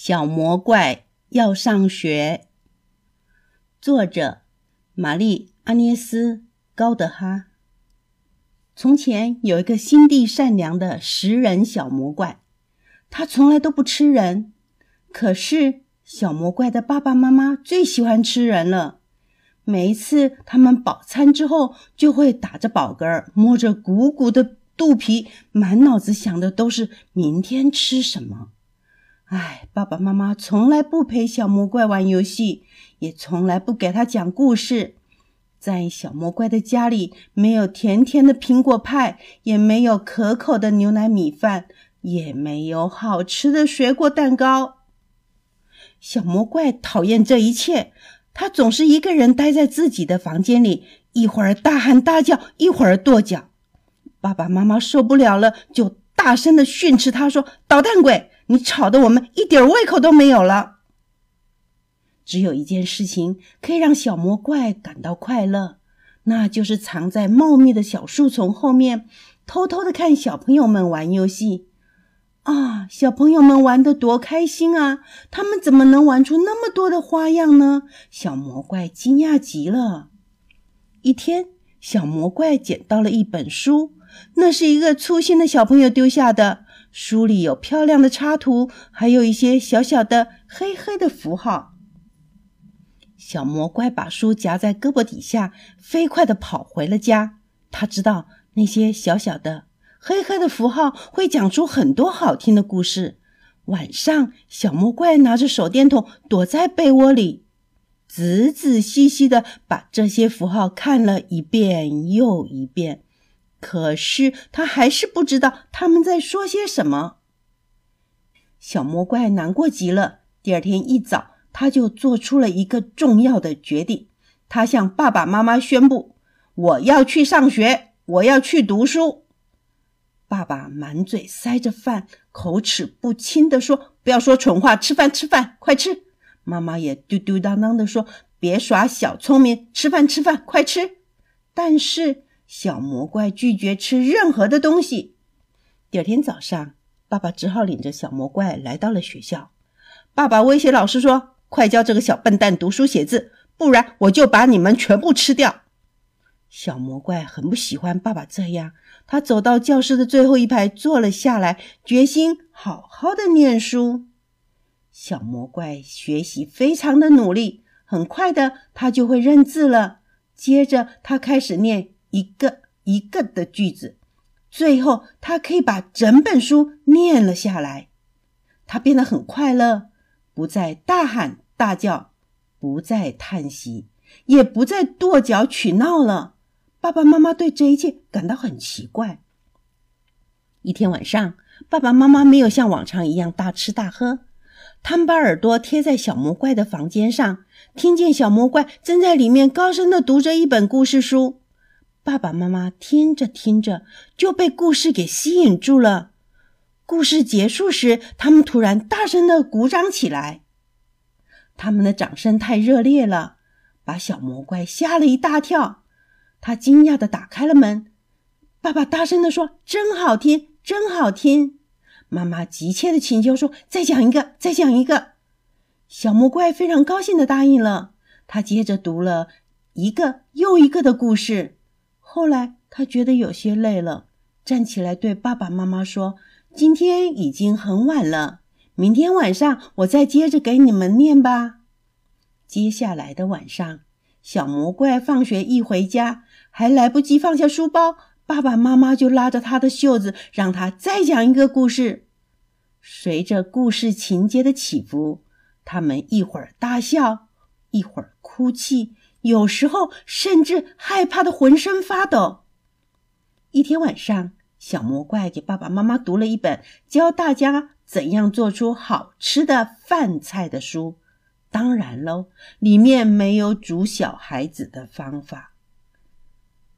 小魔怪要上学。作者：玛丽·阿涅斯·高德哈。从前有一个心地善良的食人小魔怪，他从来都不吃人。可是小魔怪的爸爸妈妈最喜欢吃人了。每一次他们饱餐之后，就会打着饱嗝，摸着鼓鼓的肚皮，满脑子想的都是明天吃什么。唉，爸爸妈妈从来不陪小魔怪玩游戏，也从来不给他讲故事。在小魔怪的家里，没有甜甜的苹果派，也没有可口的牛奶米饭，也没有好吃的水果蛋糕。小魔怪讨厌这一切，他总是一个人待在自己的房间里，一会儿大喊大叫，一会儿跺脚。爸爸妈妈受不了了，就大声的训斥他说：“捣蛋鬼！”你吵得我们一点胃口都没有了。只有一件事情可以让小魔怪感到快乐，那就是藏在茂密的小树丛后面，偷偷的看小朋友们玩游戏。啊，小朋友们玩的多开心啊！他们怎么能玩出那么多的花样呢？小魔怪惊讶极了。一天，小魔怪捡到了一本书，那是一个粗心的小朋友丢下的。书里有漂亮的插图，还有一些小小的黑黑的符号。小魔怪把书夹在胳膊底下，飞快地跑回了家。他知道那些小小的黑黑的符号会讲出很多好听的故事。晚上，小魔怪拿着手电筒躲在被窝里，仔仔细细地把这些符号看了一遍又一遍。可是他还是不知道他们在说些什么。小魔怪难过极了。第二天一早，他就做出了一个重要的决定。他向爸爸妈妈宣布：“我要去上学，我要去读书。”爸爸满嘴塞着饭，口齿不清地说：“不要说蠢话，吃饭，吃饭，快吃！”妈妈也嘟嘟囔囔地说：“别耍小聪明，吃饭，吃饭，快吃！”但是。小魔怪拒绝吃任何的东西。第二天早上，爸爸只好领着小魔怪来到了学校。爸爸威胁老师说：“快教这个小笨蛋读书写字，不然我就把你们全部吃掉。”小魔怪很不喜欢爸爸这样，他走到教室的最后一排坐了下来，决心好好的念书。小魔怪学习非常的努力，很快的他就会认字了。接着他开始念。一个一个的句子，最后他可以把整本书念了下来。他变得很快乐，不再大喊大叫，不再叹息，也不再跺脚取闹了。爸爸妈妈对这一切感到很奇怪。一天晚上，爸爸妈妈没有像往常一样大吃大喝，他们把耳朵贴在小魔怪的房间上，听见小魔怪正在里面高声的读着一本故事书。爸爸妈妈听着听着就被故事给吸引住了。故事结束时，他们突然大声的鼓掌起来。他们的掌声太热烈了，把小魔怪吓了一大跳。他惊讶的打开了门。爸爸大声的说：“真好听，真好听！”妈妈急切的请求说：“再讲一个，再讲一个。”小魔怪非常高兴的答应了。他接着读了一个又一个的故事。后来他觉得有些累了，站起来对爸爸妈妈说：“今天已经很晚了，明天晚上我再接着给你们念吧。”接下来的晚上，小魔怪放学一回家，还来不及放下书包，爸爸妈妈就拉着他的袖子，让他再讲一个故事。随着故事情节的起伏，他们一会儿大笑，一会儿哭泣。有时候甚至害怕的浑身发抖。一天晚上，小魔怪给爸爸妈妈读了一本教大家怎样做出好吃的饭菜的书。当然喽，里面没有煮小孩子的方法。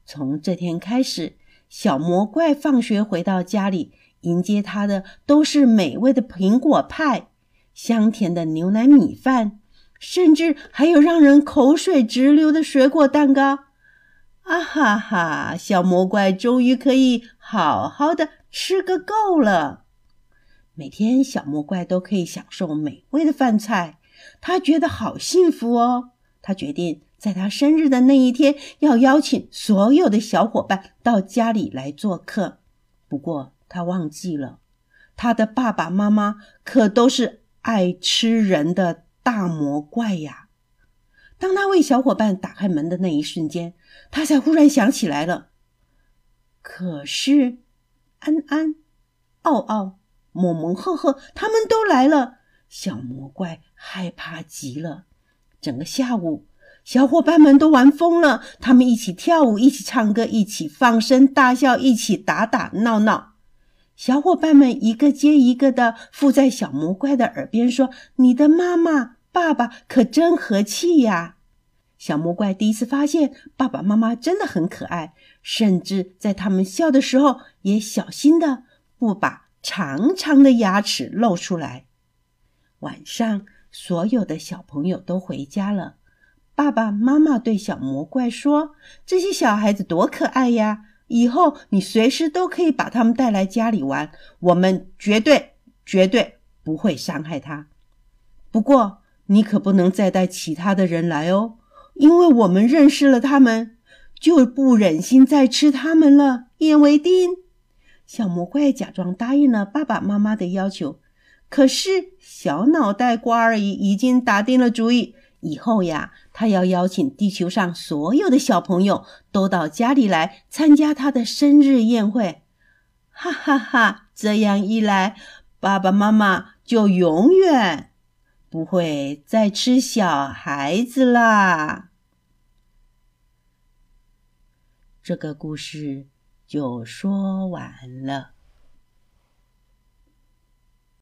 从这天开始，小魔怪放学回到家里，迎接他的都是美味的苹果派、香甜的牛奶米饭。甚至还有让人口水直流的水果蛋糕，啊哈哈！小魔怪终于可以好好的吃个够了。每天小魔怪都可以享受美味的饭菜，他觉得好幸福哦。他决定在他生日的那一天，要邀请所有的小伙伴到家里来做客。不过他忘记了，他的爸爸妈妈可都是爱吃人的大魔怪呀。当他为小伙伴打开门的那一瞬间，他才忽然想起来了。可是，安安、奥奥、萌萌、赫赫，他们都来了。小魔怪害怕极了。整个下午，小伙伴们都玩疯了。他们一起跳舞，一起唱歌，一起放声大笑，一起打打闹闹。小伙伴们一个接一个的附在小魔怪的耳边说：“你的妈妈、爸爸可真和气呀！”小魔怪第一次发现爸爸妈妈真的很可爱，甚至在他们笑的时候也小心的不把长长的牙齿露出来。晚上，所有的小朋友都回家了。爸爸妈妈对小魔怪说：“这些小孩子多可爱呀！以后你随时都可以把他们带来家里玩，我们绝对绝对不会伤害他。不过，你可不能再带其他的人来哦。”因为我们认识了他们，就不忍心再吃他们了。一言为定。小魔怪假装答应了爸爸妈妈的要求，可是小脑袋瓜儿已，已经打定了主意。以后呀，他要邀请地球上所有的小朋友都到家里来参加他的生日宴会。哈哈哈！这样一来，爸爸妈妈就永远。不会再吃小孩子啦。这个故事就说完了。